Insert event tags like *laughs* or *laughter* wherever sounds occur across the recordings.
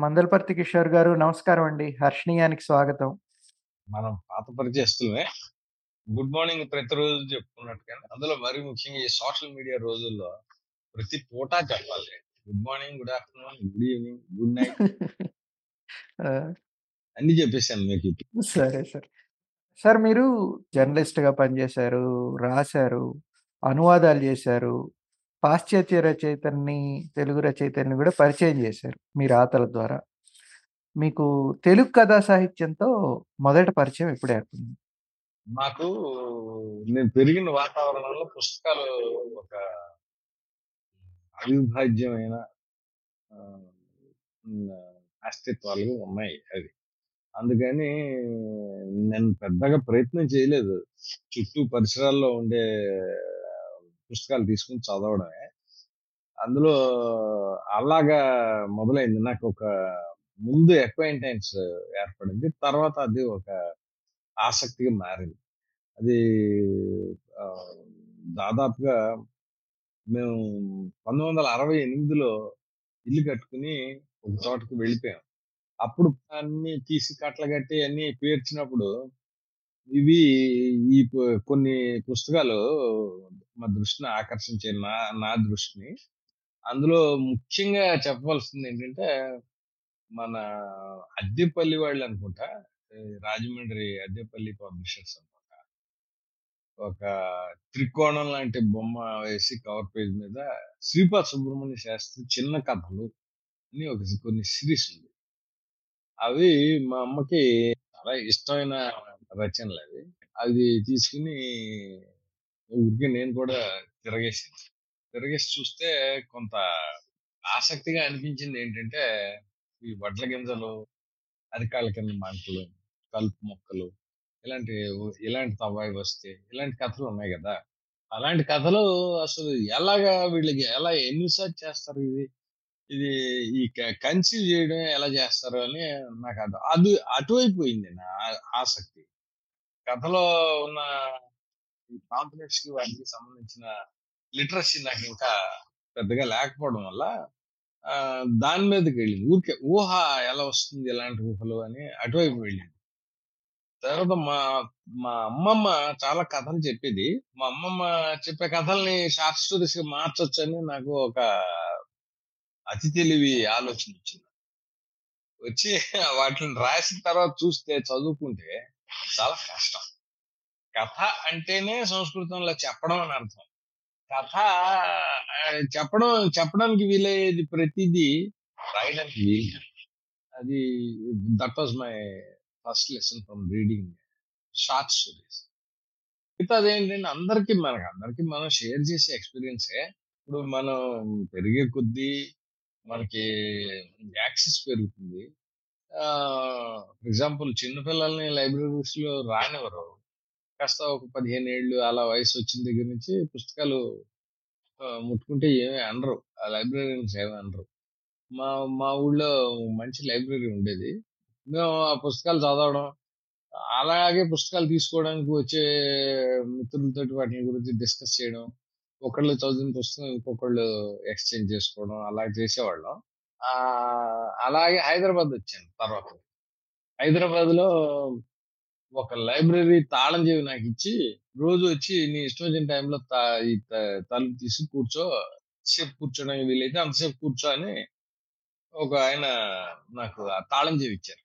మందలపర్తి కిషోర్ గారు నమస్కారం అండి. హర్షణీయానికి స్వాగతం. మనం పాత పరిచయస్తులమే. గుడ్ మార్నింగ్ ప్రతిరోజు చెప్పుకున్నట్టుగానే, అందులో మరీ ముఖ్యంగా ఈ సోషల్ మీడియా రోజుల్లో ప్రతి పూట చెప్పాలి. Good morning, good afternoon, good evening, good night. *laughs* అన్నీ చెప్పేసాను మీకు. సరే, సరే. సార్ మీరు జర్నలిస్ట్‌గా పనిచేశారు, రాసారు, అనువాదాలు చేశారు. పాశ్చాత్య రచయితల్ని, తెలుగు రచయితల్ని కూడా పరిచయం చేశారు మీ రాతల ద్వారా. మీకు తెలుగు కథా సాహిత్యంతో మొదట పరిచయం ఎప్పుడు ఏర్పడింది? మాకు నేను పెరిగిన వాతావరణంలో పుస్తకాలు ఒక అవిభాజ్యమైన అస్తిత్వాలు ఉన్నాయి అవి. అందుకని నేను పెద్దగా ప్రయత్నం చేయలేదు. చుట్టూ పరిసరాల్లో ఉండే పుస్తకాలు తీసుకొని చదవడమే. అందులో అలాగా మొదలైంది. నాకు ఒక ముందు అక్వైంటెన్స్ ఏర్పడింది. తర్వాత అది ఒక ఆసక్తిగా మారింది. అది దాదాపుగా మేము 1968లో ఇల్లు కట్టుకొని ఒక చోటకి వెళ్ళిపోయాం. అప్పుడు అన్ని తీసి కట్టలు కట్టి అన్నీ పేర్చినప్పుడు ఇవి ఈ కొన్ని పుస్తకాలు మా దృష్టిని ఆకర్షించాయి. నా నా దృష్టిని. అందులో ముఖ్యంగా చెప్పవలసింది ఏంటంటే మన అద్దెపల్లి వాళ్ళు అనుకుంటా రాజమండ్రి అద్దెపల్లి పబ్లిషర్స్ అనుకుంటా. ఒక త్రికోణం లాంటి బొమ్మ వేసి కవర్ పేజ్ మీద 'శ్రీపాద సుబ్రహ్మణ్య శాస్త్రి చిన్న కథలు' అని ఒక కొన్ని సిరీస్ ఉంది. అవి మా అమ్మకి చాలా ఇష్టమైన రచనలు అవి తీసుకొని ఊరికి నేను కూడా తిరగేసాను. తిరగేసి చూస్తే కొంత ఆసక్తిగా అనిపించింది ఏంటంటే ఈ వడ్ల గింజలు, అరికాల కింద మంటలు, కలుపు మొక్కలు ఇలాంటి ఇలాంటి తవ్వాయి వస్తే ఇలాంటి కథలు ఉన్నాయి కదా అలాంటి కథలు అసలు ఎలాగా వీళ్ళకి ఎలా ఎన్నిసార్లు చేస్తారు ఇది? ఇది ఈ క కన్సీవ్ చేయడం ఎలా చేస్తారు అని నాకు అది అది అటువైపు పోయింది నా ఆసక్తి. కథలో ఉన్న ఈ కి వాటికి సంబంధించిన లిటరసీ నాకు ఇంకా పెద్దగా లేకపోవడం వల్ల దాని మీదకి వెళ్ళింది ఊరికే ఊహ ఎలా వస్తుంది ఎలాంటి ఊహలు అని అటువైపు వెళ్ళింది. తర్వాత మా మా అమ్మమ్మ చాలా కథలు చెప్పేది. మా అమ్మమ్మ చెప్పే కథల్ని షార్ట్ స్టోరీస్‌గా మార్చొచ్చని నాకు ఒక అతి తెలివి ఆలోచనొచ్చింది. వచ్చి వాటిని రాసిన తర్వాత చూస్తే, చదువుకుంటే చాలా కష్టం. కథ అంటేనే సంస్కృతంలో చెప్పడం అని అర్థం. కథ చెప్పడం చెప్పడానికి వీలయ్యేది ప్రతిదీ రాయడానికి వీలు అది that was my first lesson from reading short stories. అందరికీ మన అందరికీ మనం షేర్ చేసే ఎక్స్‌పీరియన్సే. ఇప్పుడు మనం పెరిగే కొద్దీ మనకి యాక్సెస్ పెరుగుతుంది. ఫర్ ఎగ్జాంపుల్ చిన్న పిల్లల్ని లైబ్రరీస్‌లో రానివ్వరు. కాస్త ఒక 15 ఏళ్ళు అలా వయసు వచ్చిన దగ్గర నుంచి పుస్తకాలు ముట్టుకుంటే ఏమీ అనరు. ఆ లైబ్రరీస్ ఏమీ అనరు. మా మా ఊళ్ళో మంచి లైబ్రరీ ఉండేది. మేము ఆ పుస్తకాలు చదవడం, అలాగే పుస్తకాలు తీసుకోవడానికి వచ్చే మిత్రులతోటి వాటిని గురించి డిస్కస్ చేయడం. ఒకళ్ళు చదివిన పుస్తకం ఇంకొకళ్ళు ఎక్స్‌చేంజ్ చేసుకోవడం అలా చేసేవాళ్ళం. అలాగే హైదరాబాద్ వచ్చాను తర్వాత. హైదరాబాద్‌లో ఒక లైబ్రరీ తాళం చెవి ఇచ్చి రోజు వచ్చి నీ ఇష్టం వచ్చిన టైంలో త ఈ త తలుపు తీసి కూర్చో. సేపు కూర్చోడానికి వీలైతే అంతసేపు కూర్చో అని ఒక ఆయన నాకు ఆ తాళం చెవి ఇచ్చారు.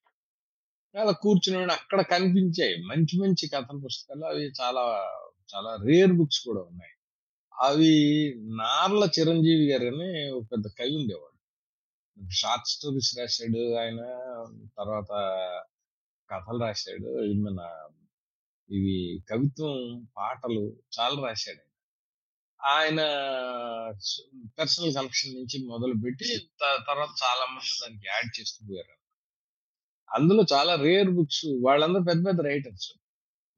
అలా కూర్చున్నాడు అక్కడ కనిపించాయి మంచి మంచి కథల పుస్తకాలు. అవి చాలా చాలా రేర్ బుక్స్ కూడా ఉన్నాయి. అవి నార్ల చిరంజీవి గారు అని ఒక పెద్ద కవి ఉండేవాడు. షార్ట్ స్టోరీస్ రాసాడు ఆయన. తర్వాత కథలు రాసాడు. ఈ మన ఇవి కవిత్వం, పాటలు చాలా రాశాడు ఆయన స్ పర్సనల్ కలెక్షన్ నుంచి మొదలుపెట్టి త తర్వాత చాలా మంది దానికి యాడ్ చేస్తూ పోయారు. అందులో చాలా రేర్ బుక్స్ వాళ్ళందరూ పెద్ద పెద్ద రైటర్స్.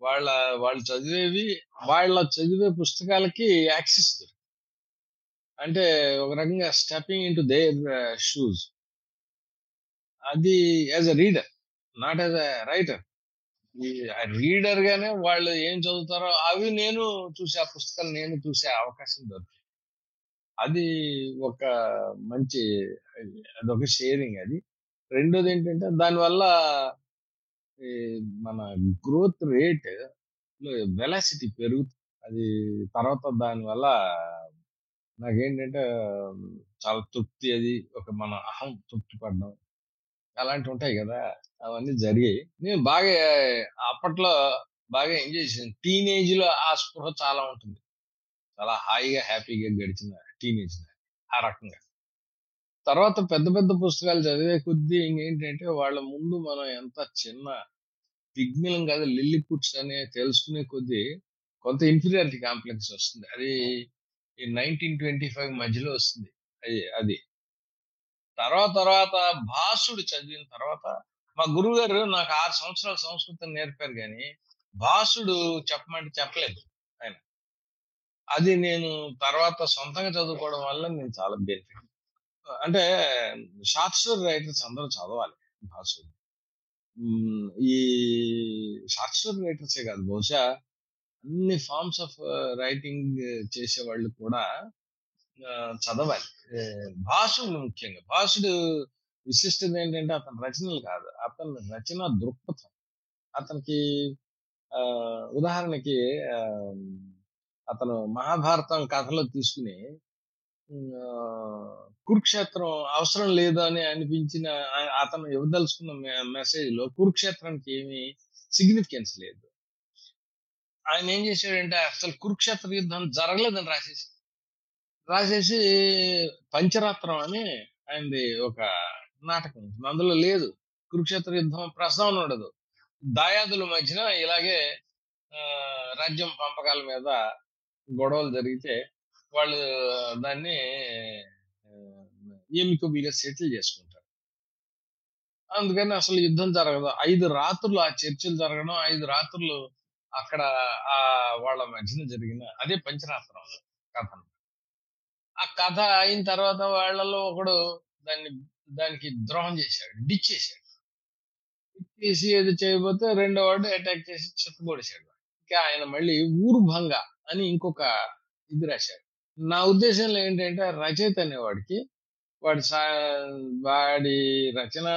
వాళ్ళ వాళ్ళు చదివేవి వాళ్ళ చదివే పుస్తకాలకి యాక్సెస్ దొరికింది. అంటే ఒక రకంగా స్టెప్పింగ్ ఇంటూ దేర్ షూస్. అది as a reader. Not as a writer. ఈ రీడర్‌గానే వాళ్ళు ఏం చదువుతారో అవి నేను చూసే ఆ పుస్తకాలు నేను చూసే అవకాశం దొరికింది. అది ఒక మంచి అదొక షేరింగ్ అది. రెండోదేంటంటే దానివల్ల ఈ మన గ్రోత్ రేట్ వెలాసిటీ పెరుగుతుంది. అది తర్వాత దానివల్ల నాకేంటంటే చాలా తృప్తి అది ఒక మన అహం తృప్తి పడడం. అలాంటివి ఉంటాయి కదా అవన్నీ జరిగాయి. నేను బాగా అప్పట్లో బాగా ఎంజాయ్ చేశాను. టీనేజ్‌లో ఆ స్పృహ చాలా ఉంటుంది. చాలా హాయిగా, హ్యాపీగా గడిచిన టీనేజ్ ఆ రకంగా. తర్వాత పెద్ద పెద్ద పుస్తకాలు చదివే కొద్దీ ఇంకేంటంటే వాళ్ళ ముందు మనం ఎంత చిన్న పిగ్మీలం కాదు లిల్లీపుట్స్ అని తెలుసుకునే కొద్దీ కొంత ఇన్ఫీరియారిటీ కాంప్లెక్స్ వస్తుంది. అది ఈ 1925 మధ్యలో వస్తుంది. అది అది. తర్వాత తర్వాత భాసుడు చదివిన తర్వాత మా గురువుగారు నాకు ఆరు సంవత్సరాల సంస్కృతం నేర్పారు కానీ భాసుడు చెప్పమంటే చెప్పలేదు ఆయన. అది నేను తర్వాత సొంతంగా చదువుకోవడం వల్ల నేను చాలా బెనిఫిట్. అంటే షార్ట్ రైటర్స్ అందరూ చదవాలి భాసుడు. ఈ షార్ట్ రైటర్సే కాదు బహుశా అన్ని ఫార్మ్స్ ఆఫ్ రైటింగ్ చేసే వాళ్ళు కూడా చదవాలి. భాషుడు ముఖ్యంగా. భాషుడు విశిష్టత ఏంటంటే అతని రచనలు కాదు. అతని రచన దృక్పథం. అతనికి ఉదాహరణకి అతను మహాభారతం కథలో తీసుకుని కురుక్షేత్రం అవసరం లేదు అని అనిపించిన అతను ఇవ్వదలుచుకున్న మెసేజ్‌లో కురుక్షేత్రానికి ఏమి సిగ్నిఫికెన్స్ లేదు. ఆయన ఏం చేశాడంటే అసలు కురుక్షేత్ర యుద్ధం జరగలేదని రాసేసి రాసేసి పంచరాత్రం అని ఆయనది ఒక నాటకం అందులో లేదు. కురుక్షేత్ర యుద్ధం ప్రస్తావన ఉండదు. దాయాదుల మధ్యన ఇలాగే రాజ్యం పంపకాల మీద గొడవలు జరిగితే వాళ్ళు దాన్ని ఆహ్, సెటిల్ చేసుకుంటారు. అందుకని అసలు యుద్ధం జరగదు. ఐదు రాత్రులు ఆ చర్చలు జరగడం, ఐదు రాత్రులు అక్కడ ఆ వాళ్ళ మధ్యన జరిగిన అదే పంచరాత్రం కథ. ఆ కథ అయిన తర్వాత వాళ్ళలో ఒకడు దాన్ని దానికి ద్రోహం చేశాడు. డిచ్ చేశాడు. డిచ్ చేసి ఏది చేయబోతే రెండో వాడు అటాక్ చేసి చితకొట్టేసాడు. ఇంకా ఆయన మళ్ళీ ఊరుభంగ అని ఇంకొక ఇది రాశాడు. నా ఉద్దేశంలో ఏంటంటే రచయిత అనేవాడికి వాడి సా వాడి రచనా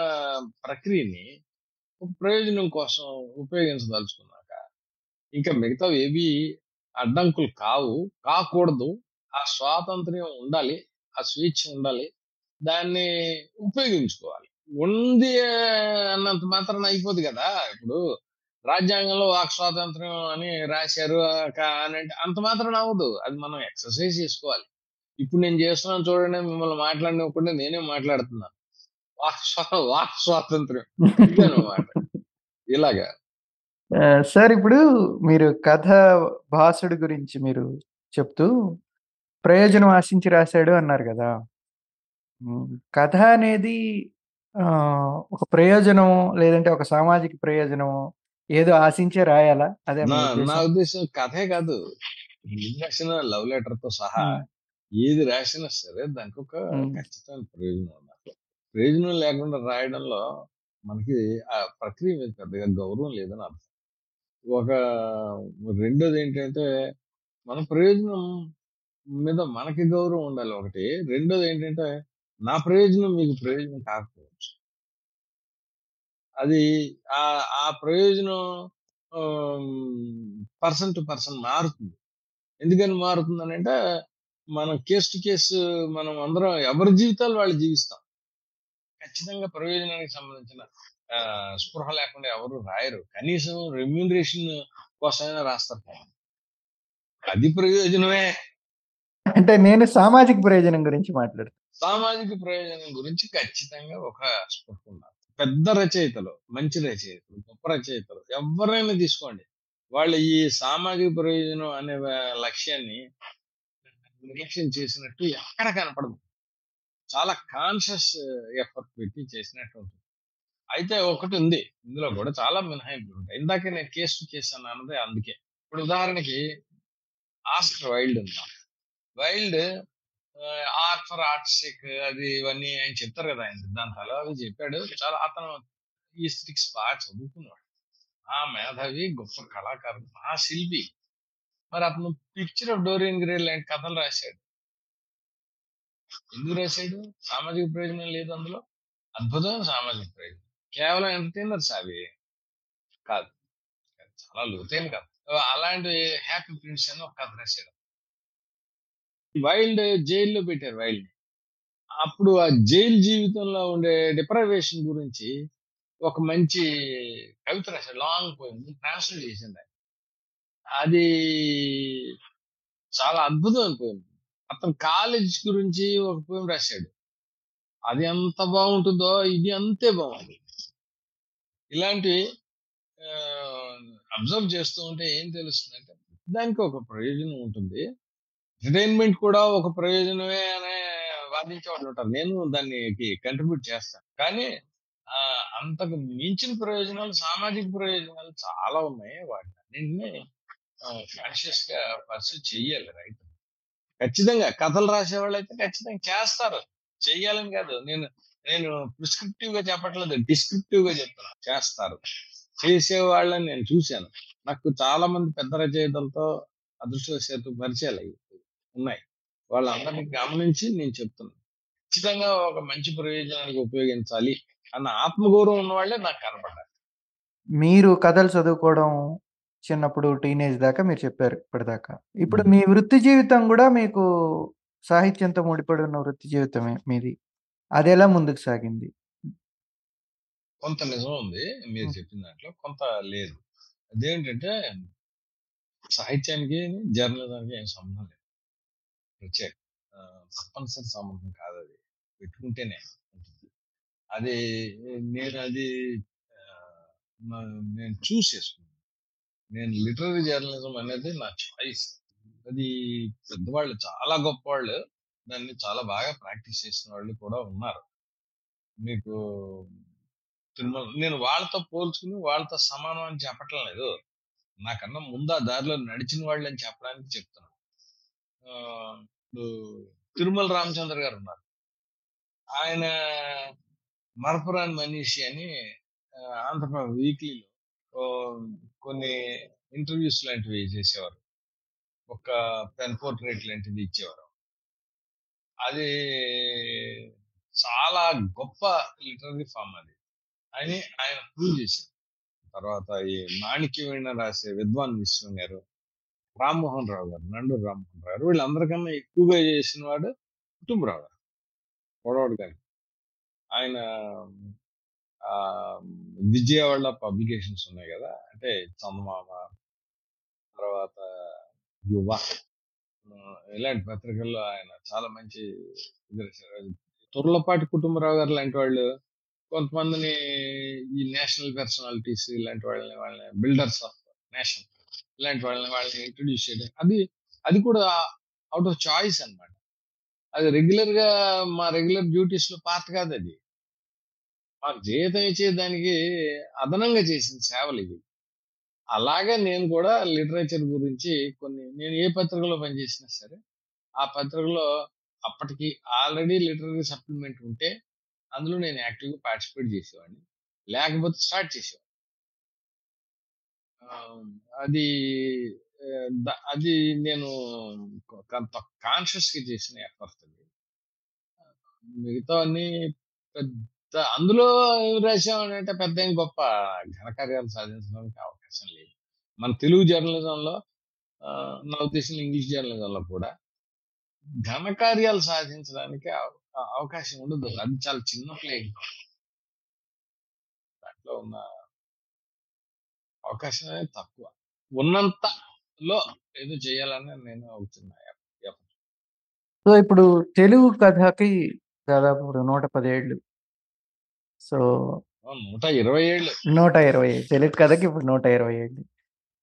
ప్రక్రియని ప్రయోజనం కోసం ఉపయోగించదలుచుకున్నాను ఇంకా మిగతావేవి అడ్డంకులు కావు, కాకూడదు. ఆ స్వాతంత్ర్యం ఉండాలి. ఆ స్వేచ్ఛ ఉండాలి. దాన్ని ఉపయోగించుకోవాలి. ఉంది అన్నంత మాత్రాన అయిపోదు గదా! ఇప్పుడు రాజ్యాంగంలో వాక్ స్వాతంత్ర్యం అని రాశారు క అనంటే అంత మాత్రాన అవ్వదు. అది మనం ఎక్సర్‌సైజ్ చేసుకోవాలి. ఇప్పుడు నేను చేస్తున్నాను చూడండి మిమ్మల్ని మాట్లాడనివ్వకుండా నేనే మాట్లాడుతున్నాను. వాక్ స్వా వాక్ స్వాతంత్ర్యం *laughs* ఇదన్నమాట. ఇలాగా. సార్ ఇప్పుడు మీరు కథ భాసుడు గురించి మీరు చెప్తూ ప్రయోజనం ఆశించి రాసాడు అన్నారు! హ్మ్. కథ అనేది ఒక ప్రయోజనం లేదంటే ఒక సామాజిక ప్రయోజనమో ఏదో ఆశించే రాయాలా? అదే నా ఉద్దేశం? కథే కాదు. రాసినా లవ్ లెటర్‌తో సహా హ్మ్. ఏది రాసినా సరే దానికొక హ్మ్. ఖచ్చితమైన ప్రయోజనం ఉండాలి. ప్రయోజనం లేకుండా రాయడంలో మనకి ఆ ప్రక్రియ మీద పెద్దగా గౌరవం లేదని అర్థం. ఒక రెండోది ఏంటంటే మన ప్రయోజనం మీద మనకి గౌరవం ఉండాలి ఒకటి. రెండోది ఏంటంటే నా ప్రయోజనం మీకు ప్రయోజనం కాకపోవచ్చు. అది ఆ ఆ ప్రయోజనం పర్సన్ టు పర్సన్ మారుతుంది. ఎందుకని అంటే మనం కేసు టు కేస్ మనం అందరం ఎవరి జీవితాలు వాళ్ళు జీవిస్తాం. ఖచ్చితంగా ప్రయోజనానికి సంబంధించిన స్పృహ లేకుండా ఎవరు రాయరు. కనీసం రెమ్యూనరేషన్ కోసమైనా రాస్తారు. అది ప్రయోజనమే. అంటే నేను సామాజిక ప్రయోజనం గురించి మాట్లాడుతున్నా. సామాజిక ప్రయోజనం గురించి ఖచ్చితంగా ఒక స్పృహ ఉండాలి. పెద్ద రచయితలు, మంచి రచయితలు, గొప్ప రచయితలు ఎవరైనా తీసుకోండి. వాళ్ళు ఈ సామాజిక ప్రయోజనం అనే లక్ష్యాన్ని నిర్లక్ష్యం చేసినట్టు ఎక్కడ కనపడదు. చాలా కాన్షియస్ ఎఫర్ట్ పెట్టి చేసినట్టు ఉంటుంది. అయితే ఒకటుంది. ఇందులో కూడా చాలా మినహాయింపులుంటాయి. ఇందాకే నేను కేస్ టు కేస్ అన్నది అందుకే. ఇప్పుడు ఉదాహరణకి ఆస్కర్ వైల్డ్ ఉన్నాడు. Wilde art for art's sake అది ఇవన్నీ ఆయన చెప్తారు కదా! ఆయన సిద్ధాంతాలు అవి చెప్పాడు. చాలా అతను ఈస్థెటిక్స్ బాగా చదువుకున్నాడు. ఆ మేధావి, గొప్ప కళాకారుడు, మహాశిల్పి. మరి అతను 'పిక్చర్ ఆఫ్ డోరియన్ గ్రే' లాంటి కథలు రాశాడు. ఎందుకు రాశాడు? సామాజిక ప్రయోజనం లేదు అందులో. అద్భుతమైన సామాజిక ప్రయోజనం. కేవలం ఎంటర్‌టైనర్స్ అవి. కాదు. చాలా లోతైన కాదు అలాంటి 'హ్యాపీ ప్రిన్స్' అని ఒక కథ రాశాడు. వైల్డ్ జైల్‌లో పెట్టారు వైల్డ్ అప్పుడు ఆ జైలు జీవితంలో ఉండే డిప్రైవేషన్ గురించి ఒక మంచి కవిత రాశాడు. లాంగ్ పోయింది ట్రాన్స్‌లేట్ చేసింది అది చాలా అద్భుతమైన పోయింది అతను కాలేజ్ గురించి ఒక పోయెమ్ రాశాడు. అది ఎంత బాగుంటుందో ఇది అంతే బాగుంది. ఇలాంటివి అబ్జర్వ్ చేస్తూ ఉంటే ఏం తెలుస్తుంది అంటే దానికి ఒక ప్రయోజనం ఉంటుంది. ఎంటర్‌టైన్‌మెంట్ కూడా ఒక ప్రయోజనమే అనే వాదించే వాళ్ళు ఉంటారు. నేను దానికి కంట్రిబ్యూట్ చేస్తాను. కానీ అంతకు మించిన ప్రయోజనాలు సామాజిక ప్రయోజనాలు చాలా ఉన్నాయి. వాటిని అన్నింటినీ కాన్షియస్ కాన్షియస్‌గా పర్సూ చెయ్యాలి రైతు ఖచ్చితంగా కథలు రాసేవాళ్ళు అయితే ఖచ్చితంగా చేస్తారు. చెయ్యాలని కాదు. నేను నేను ప్రిస్క్రిప్టివ్‌గా చెప్పట్లేదు. డిస్క్రిప్టివ్‌గా చెప్తున్నా. చేస్తారు. చేసేవాళ్ళని నేను చూసాను. నాకు చాలా మంది పెద్ద రచయితలతో అదృష్టవశాత్తు పరిచయాలయ్యాయి. ఉన్నాయి. వాళ్ళందరిని గమనించి నేను చెప్తున్నా. ఖచ్చితంగా ఒక మంచి ప్రయోజనానికి ఉపయోగించాలి అన్న ఆత్మగౌరవం ఉన్నవాళ్ళే నాకు కనపడ్డారు. మీరు కథలు చదువుకోవడం చిన్నప్పుడు టీనేజ్ దాకా మీరు చెప్పారు ఇప్పటిదాకా. ఇప్పుడు. మీ వృత్తి జీవితం గూడా మీకు సాహిత్యంతో ముడిపడి ఉన్న వృత్తి జీవితమే మీది. అదెలా ముందుకు సాగింది? కొంత నిజం ఉంది. మీరు. చెప్పిన దాంట్లో. కొంత లేదు. అదేంటంటే సాహిత్యానికి, జర్నలిజానికి ఏం సంబంధం లేదు. ప్రత్యేక తప్పనిసరి సంబంధం కాదది. పెట్టుకుంటేనే ఉంటుంది. అది నేనది ఆహ్, న నేను చూజ్ చేసుకున్నాను. నేను లిటరరీ జర్నలిజం అనేది నా చాయిస్. అది పెద్దవాళ్ళు చాలా గొప్పవాళ్ళు దాన్ని చాలా బాగా ప్రాక్టీస్ చేసిన వాళ్ళు కూడా ఉన్నారు. మీకు తిరుమల నేను వాళ్ళతో పోల్చుకుని వాళ్ళతో సమానం అని చెప్పటం లేదు. నాకన్నా ముందు ఆ దారిలో నడిచిన వాళ్ళని చెప్పడానికి చెప్తున్నాను. ఇప్పుడు తిరుమల రామచంద్ర గారు ఉన్నారు ఆయన మరపురాన్ మనీషి అని ఆంధ్రప్రదేశ్ వీక్లీలో కొన్ని ఇంటర్వ్యూస్ లాంటివి చేసేవారు. ఒక పెన్ పోర్ట్రేట్ లాంటిది ఇచ్చేవారు. అది చాలా గొప్ప లిటరీ ఫార్మ్ అది. అని ఆయన ప్రూవ్ చేశారు. తర్వాత ఈ మాణిక్యవీణ రాసే విద్వాన్ విశ్వం గారు, రామ్మోహన్ రావు గారు, నండూరు రామ్మోహన్ రావు గారు వీళ్ళందరికన్నా ఎక్కువగా చేసిన వాడు కుటుంబరావు గారు. పొడవాడు గారు. ఆయన విజయవాడ పబ్లికేషన్స్ ఉన్నాయి కదా అంటే చందమామ, తర్వాత యువ ఇలాంటి పత్రికల్లో ఆయన చాలా మంచి తుర్లపాటి కుటుంబరావు గారు లాంటి వాళ్ళు కొంతమందిని ఈ నేషనల్ పర్సనాలిటీస్ ఇలాంటి వాళ్ళని వాళ్ళని బిల్డర్స్ ఆఫ్ నేషన్ ఇలాంటి వాళ్ళని వాళ్ళని ఇంట్రడ్యూస్ చేయడం అది అది కూడా అవుట్ ఆఫ్ చాయిస్ అన్నమాట. అది రెగ్యులర్గా మా రెగ్యులర్ డ్యూటీస్లో పార్ట్ కాదు అది. మాకు జీతం ఇచ్చేదానికి అదనంగా చేసిన సేవలు ఇవి. అలాగే నేను కూడా లిటరేచర్ గురించి కొన్ని నేను ఏ పత్రికలో పనిచేసినా సరే ఆ పత్రికలో అప్పటికి ఆల్రెడీ లిటరీ సప్లిమెంట్ ఉంటే అందులో నేను యాక్టివ్‌గా పార్టిసిపేట్ చేసేవాడిని. లేకపోతే స్టార్ట్ చేసేవాడిని. అది అది నేను కొంత కాన్షియస్‌గా చేసిన ఎఫర్ట్ అది. మిగతావన్నీ పెద్ద అందులో ఏం రాసామనంటే పెద్ద ఏం గొప్ప ఘనకార్యాలు సాధించడానికి అవకాశం లేదు. మన తెలుగు జర్నలిజంలో నా ఉద్దేశం ఇంగ్లీష్ జర్నలిజంలో కూడా ఘనకార్యాలు సాధించడానికి అవకాశం ఉండదు. అది చాలా చిన్న ప్లేయింగ్ దాంట్లో ఉన్న అవకాశం అనేది తక్కువ. ఉన్నంతలో ఏదో చేయాలని నేను అవుతున్నా సో, ఇప్పుడు తెలుగు కథకి దాదాపు నూట 110 ఏళ్ళు. సో ఆ! 120 ఏళ్ళు. 120 తెలుగు కథకి ఇప్పుడు 120 ఏళ్ళు.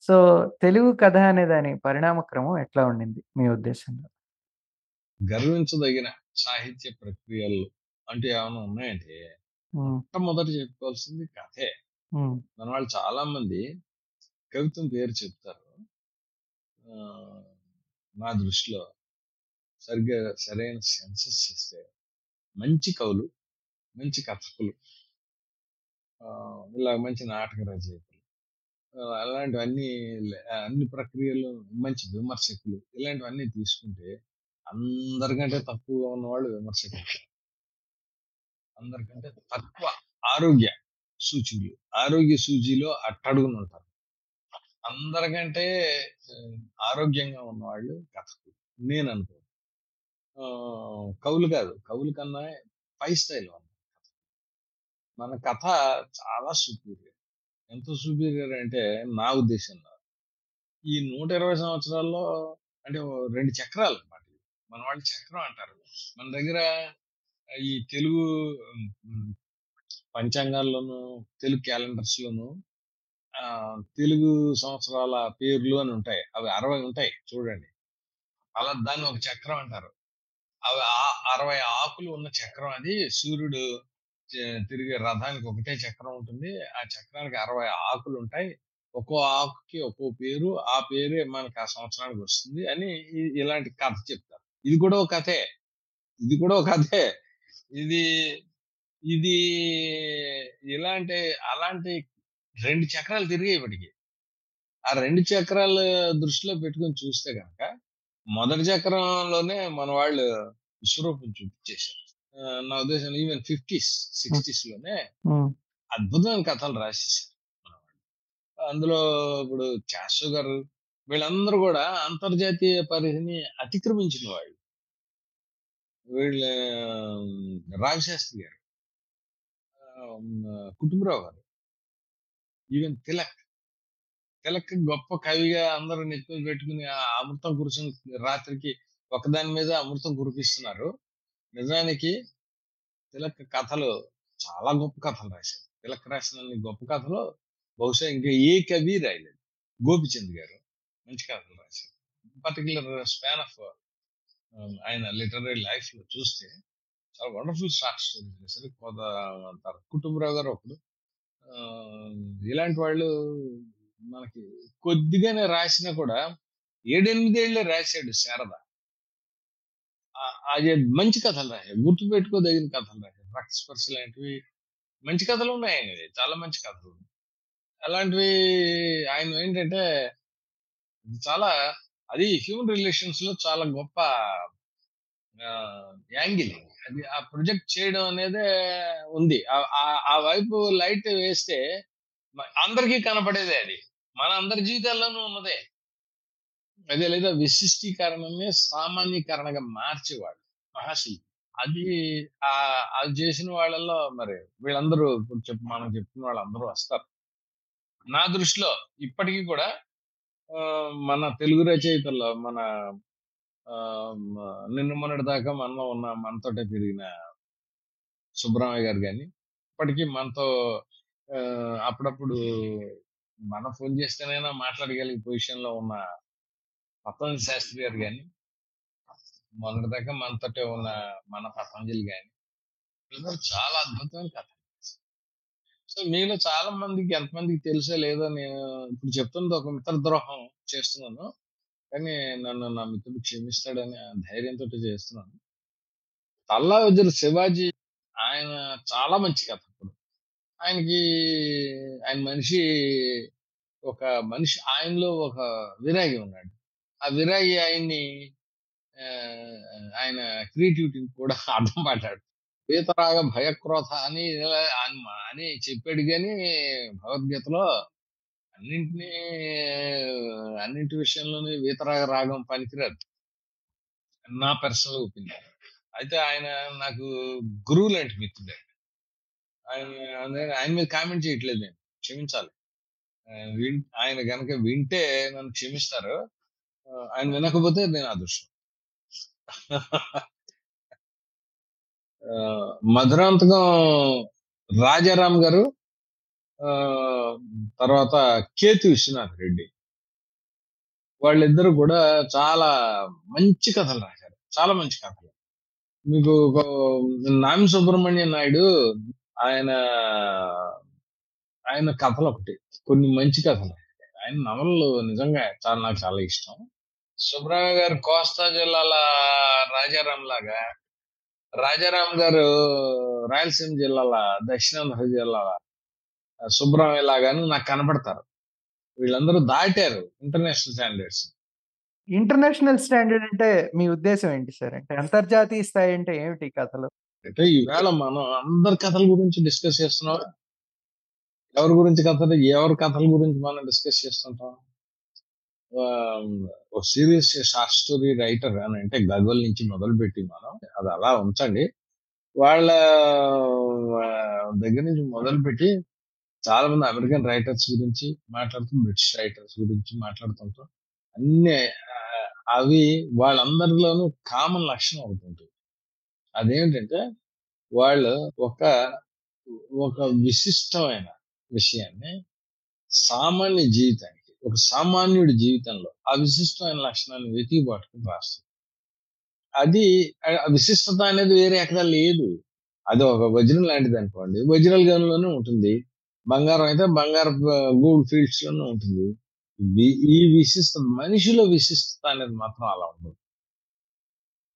సో, తెలుగు కథ అనే దాని పరిణామ క్రమం ఎట్లా ఉండింది మీ ఉద్దేశంలో? గర్వించదగిన సాహిత్య ప్రక్రియలు అంటూ ఏమైనా ఉన్నాయంటే. మొట్టమొదట చెప్పుకోవాల్సింది కథే. మన వాళ్ళు చాలా మంది కవిత్వం పేరు చెప్తారు. నా దృష్టిలో సరిగ్గా సరైన సెన్సస్ చేస్తే మంచి కవులు, మంచి కథకులు ఇలా మంచి నాటక రచయితలు. అలాంటివన్నీ అన్ని ప్రక్రియలు మంచి విమర్శకులు ఇలాంటివన్నీ తీసుకుంటే అందరికంటే తక్కువగా ఉన్నవాళ్ళు విమర్శకులు. అందరికంటే తక్కువ ఆరోగ్య సూచీలు. ఆరోగ్య సూచిలో అట్టడుగున ఉంటారు. అందరికంటే ఆరోగ్యంగా ఉన్నవాళ్ళు కథకులు. నేను అనుకో ఆ, కవులు కాదు. కవులు కన్నా పై స్థాయిలో మన కథ చాలా సుపీరియర్. ఎంత సుపీరియర్ అంటే నా ఉద్దేశంలో ఈ నూట ఇరవై సంవత్సరాల్లో అంటే రెండు చక్రాలు అనమాట మన వాళ్ళు చక్రం అంటారు. మన దగ్గర ఈ తెలుగు పంచాంగాల్లోనూ పంచాంగాల్లోను తెలుగు క్యాలెండర్స్లోనూ తెలుగు సంవత్సరాల పేర్లు అని ఉంటాయి. అవి అరవై ఉంటాయి. చూడండి. అలా దాన్ని ఒక చక్రం అంటారు. అవి ఆ- అరవై ఆకులు ఉన్న చక్రం అది. సూర్యుడు తిరిగే రథానికి ఒకటే చక్రం ఉంటుంది. ఆ చక్రానికి అరవై ఆకులు ఉంటాయి. ఒక్కో ఆకుకి ఒక్కో పేరు. ఆ పేరే మనకి ఆ సంవత్సరానికి వస్తుంది అని ఇలాంటి కథ చెప్తారు. ఇది కూడా ఒక కథే. ఇది కూడా ఒక కథే. ఇది ఇది ఇలాంటి అలాంటి రెండు చక్రాలు తిరిగాయి ఇప్పటికి. ఆ రెండు చక్రాలు దృష్టిలో పెట్టుకొని చూస్తే కనుక మొదటి చక్రంలోనే మన వాళ్ళు విశ్వరూపం చూపించేశారు. నా ఉద్దేశం ఈవెన్ ఫిఫ్టీస్ సిక్స్టీస్లోనే అద్భుతమైన కథలు రాసేసారు. అందులో ఇప్పుడు చాసు గారు వీళ్ళందరూ కూడా అంతర్జాతీయ పరిధిని అతిక్రమించిన వాళ్ళు. వీళ్ళ రావిశాస్త్రి గారు కుటుంబరావు గారు ఈవెన్ తిలక్. తిలక్ గొప్ప కవిగా అందరూ నెత్తి పెట్టుకుని ఆ అమృతం కురిసిన రాత్రికి ఒకదాని మీద అమృతం కురిపిస్తున్నారు. నిజానికి తిలక్ కథలు చాలా గొప్ప కథలు రాశారు. తిలక్ రాసిన గొప్ప కథలు బహుశా ఇంకా ఏ కవి రాయలేదు. గోపిచంద్ గారు మంచి కథలు రాశారు. పర్టికులర్ స్పాన్ ఆఫ్ ఆయన లిటరీ లైఫ్లో చూస్తే చాలా వండర్ఫుల్ షార్ట్ స్టోరీస్ రాశారు కొంత అంటారు కుటుంబరావు గారు ఒకడు. ఇలాంటి వాళ్ళు మనకి కొద్దిగానే రాసినా కూడా ఏడెనిమిదేళ్ళే రాశాడు శారద. అది మంచి కథలు రాశాడు గుర్తు పెట్టుకోదగిన కథలు రాశాడు రక్త స్పర్శ లాంటివి మంచి కథలు ఉన్నాయి ఆయనవి చాలా మంచి కథలు. ఉన్నాయి అలాంటివి ఆయన ఏంటంటే చాలా అది హ్యూమన్ రిలేషన్స్లో చాలా గొప్ప యాంగిల్. అది ఆ ప్రొజెక్ట్ చేయడం అనేదే ఉంది. ఆ- ఆ- వైపు లైట్ వేస్తే అందరికీ కనపడేదే అది. మన అందరి జీవితాల్లోనూ ఉన్నదే. అదే లేదా విశిష్టీకరణని సామాన్యీకరణగా మార్చేవాడు మహాశిల్పి అది ఆ అది చేసిన వాళ్ళల్లో మరి వీళ్ళందరూ ఇప్పుడు చెప్పు మనం చెప్పుకున్న వాళ్ళందరూ వస్తారు. నా దృష్టిలో ఇప్పటికీ కూడా ఆ, మన తెలుగు రచయితల్లో మన ఆ, నిన్న మొన్నటి దాకా మనలో ఉన్న మనతోటే పెరిగిన సుబ్రహ్మణ్య గారు కానీ ఇప్పటికీ మనతో ఆ, అప్పుడప్పుడు మనం ఫోన్ చేస్తేనైనా మాట్లాడగలిగే పొజిషన్లో ఉన్న పతంజలి శాస్త్రి గారు కానీ మొదటి దాకా మనతోటే ఉన్న మన పతంజలి కానీ వీళ్ళందరూ చాలా అద్భుతమైన కథ సో మీలో చాలా మందికి ఎంతమందికి తెలుసో లేదో నేను ఇప్పుడు చెప్తున్నది ఒక మిత్ర ద్రోహం చేస్తున్నాను. కానీ నన్ను నా మిత్రుడు క్షమిస్తాడని ఆ ధైర్యంతో చేస్తున్నాను. తల్లా వజ్రు శివాజీ ఆయన చాలా మంచి కథ ఇప్పుడు. ఆయనకి ఆయన మనిషి ఒక మనిషి ఆయనలో ఒక విరాగి ఉన్నాడు. ఆ విరాయి ఆయన్ని ఆ, ఆయన క్రియేటివిటీని కూడా *laughs* అర్థం పడ్డాడు. పీతరాగ భయక్రోధ అని అని- చెప్పాడు కానీ భగవద్గీతలో అన్నింటినీ అన్నింటి విషయంలోనే వీతరాగ రాగం పనికిరాదు. నా పర్సనల్ ఒపీనియన్. అయితే ఆయన నాకు గురువు లాంటి మిత్రుడే. ఆయన ఆయన- మీద కామెంట్ చేయట్లేదు నేను. క్షమించాలి. ఆయన గనక వింటే నన్ను క్షమిస్తారు. ఆయన వినకపోతే నేను అదృష్టం. మధురాంతకం రాజారాం గారు ఆ, తర్వాత కేతు విశ్వనాథ్ రెడ్డి. వాళ్ళిద్దరు కూడా చాలా మంచి కథలు రాశారు. చాలా మంచి కథలు. మీకు నామి సుబ్రహ్మణ్య నాయుడు ఆయన ఆయన కథలు ఒకటి కొన్ని మంచి కథలు. ఆయన నవలలు నిజంగా చాలా నాకు చాలా ఇష్టం. సుబ్రహ్మణ్య గారు కోస్తా జిల్లాల రాజారాం లాగా రాజారాం గారు రాయలసీమ జిల్లాల దక్షిణాంధ్ర జిల్లాల సుబ్రహ్మణ్య లాగాను నాకు కనపడతారు వీళ్ళందరూ దాటారు ఇంటర్నేషనల్ స్టాండర్డ్స్. ఇంటర్నేషనల్ స్టాండర్డ్ అంటే మీ ఉద్దేశం ఏంటి సార్? అంటే అంతర్జాతీయ స్థాయి అంటే ఏమిటి కథలో? అంటే ఈవేళ మనం అందరి కథల గురించి డిస్కస్ చేస్తున్నాం. ఎవరి గురించి కథలు ఎవరి కథల గురించి మనం డిస్కస్ చేస్తుంటాం? ఒక సీరియస్ షార్ట్ స్టోరీ రైటర్ అని అంటే గగల్ నుంచి మొదలుపెట్టి మనం అది అలా ఉంచండి. వాళ్ళ దగ్గర నుంచి మొదలుపెట్టి చాలా మంది అమెరికన్ రైటర్స్ గురించి మాట్లాడుతూ బ్రిటిష్ రైటర్స్ గురించి మాట్లాడుతుంటాం. అన్ని అవి వాళ్ళందరిలోనూ కామన్ లక్షణం ఒకటి ఉంటుంది. అదేంటంటే వాళ్ళు ఒక ఒక విశిష్టమైన విషయాన్ని సామాన్య జీవితానికి ఒక సామాన్యుడి జీవితంలో ఆ విశిష్టమైన లక్షణాన్ని వెతికి పట్టుకుని అది ఆ- విశిష్టత అనేది వేరే ఎక్కడ లేదు. అది ఒక వజ్రం లాంటిది అనుకోండి. వజ్రాల గనులోనే ఉంటుంది. బంగారం అయితే బంగారు గోల్డ్ ఫీల్డ్స్లోనే ఉంటుంది ఈ విశిష్టత మనిషిలో విశిష్టత అనేది మాత్రం అలా ఉండదు.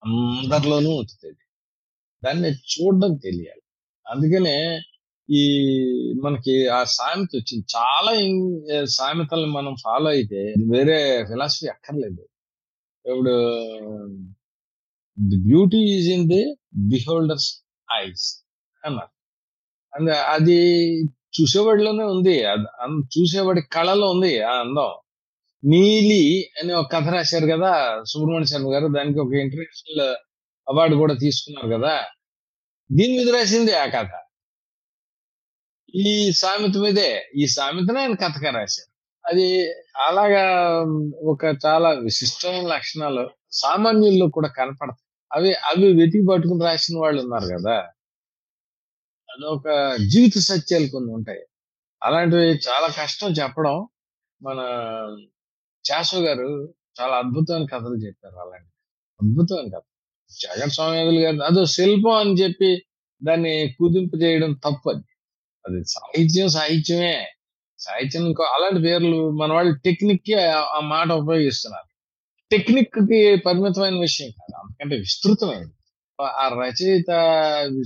అందరిలోనూ ఉంటుంది. దాన్ని చూడడం తెలియాలి. అందుకనే ఈ మనకి ఆ సామెత వచ్చింది. చాలా సామెతలు మనం ఫాలో అయితే వేరే ఫిలాసఫీ అక్కర్లేదు. ఇప్పుడు the beauty is in the beholder's eyes అన్నారు. అండ్ అది చూసేవాడిలోనే ఉంది. అది చూసేవాడి కళలో ఉంది ఆ అందం. నీలి అని ఒక కథ రాశారు కదా సుబ్రహ్మణ్య శర్మ గారు. దానికి ఒక ఇంటర్నేషనల్ అవార్డు కూడా తీసుకున్నారు కదా. దీని మీద రాసింది ఆ కథ. ఈ సామెత మీదే ఈ సామెతనే ఆయన కథగా రాశారు. అది అలాగా ఒక చాలా విశిష్టమైన లక్షణాలు సామాన్యుల్లో కూడా కనపడతాయి. అవి అవి వెతికి పట్టుకుని రాసిన వాళ్ళు ఉన్నారు కదా. అదొక జీవిత సత్యాలు కొన్ని ఉంటాయి. అలాంటివి చాలా కష్టం చెప్పడం. మన చాసు గారు చాలా అద్భుతమైన కథలు చెప్పారు అలాంటి అద్భుతమైన కథ. జగన్ స్వామి గారు అదో శిల్పం అని చెప్పి దాన్ని కుదింపు చేయడం తప్పు అది. అది. సాహిత్యం సాహిత్యమే. సాహిత్యం ఇంకో అలాంటి పేర్లు మన వాళ్ళు టెక్నిక్కి ఆ- మాట ఉపయోగిస్తున్నారు. టెక్నిక్కి పరిమితమైన విషయం కాదు. అంతకంటే విస్తృతమైనది. ఆ రచయిత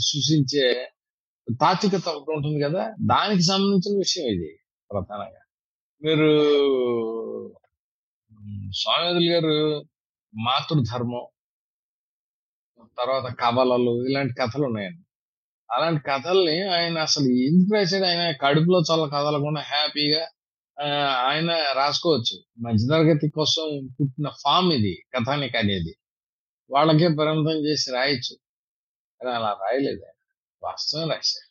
సృష్టించే తాత్వికత ఒకటి ఉంటుంది కదా దానికి సంబంధించిన విషయం ఇది ప్రధానంగా. మీరు స్వామి గారు మాతృధర్మం తర్వాత కవలలు ఇలాంటి కథలు ఉన్నాయండి. అలాంటి కథల్ని ఆయన అసలు ఎందుకు రాశాడు? ఆయన కడుపులో చల్ల కదలకుండా హ్యాపీగా ఆయన రాసుకోవచ్చు. మధ్యతరగతి కోసం పుట్టిన ఫామ్ ఇది కథానిక అనేది. వాళ్ళకే పరిమితం చేసి రాయొచ్చు. కానీ అలా రాయలేదు ఆయన. వాస్తవం రాశారు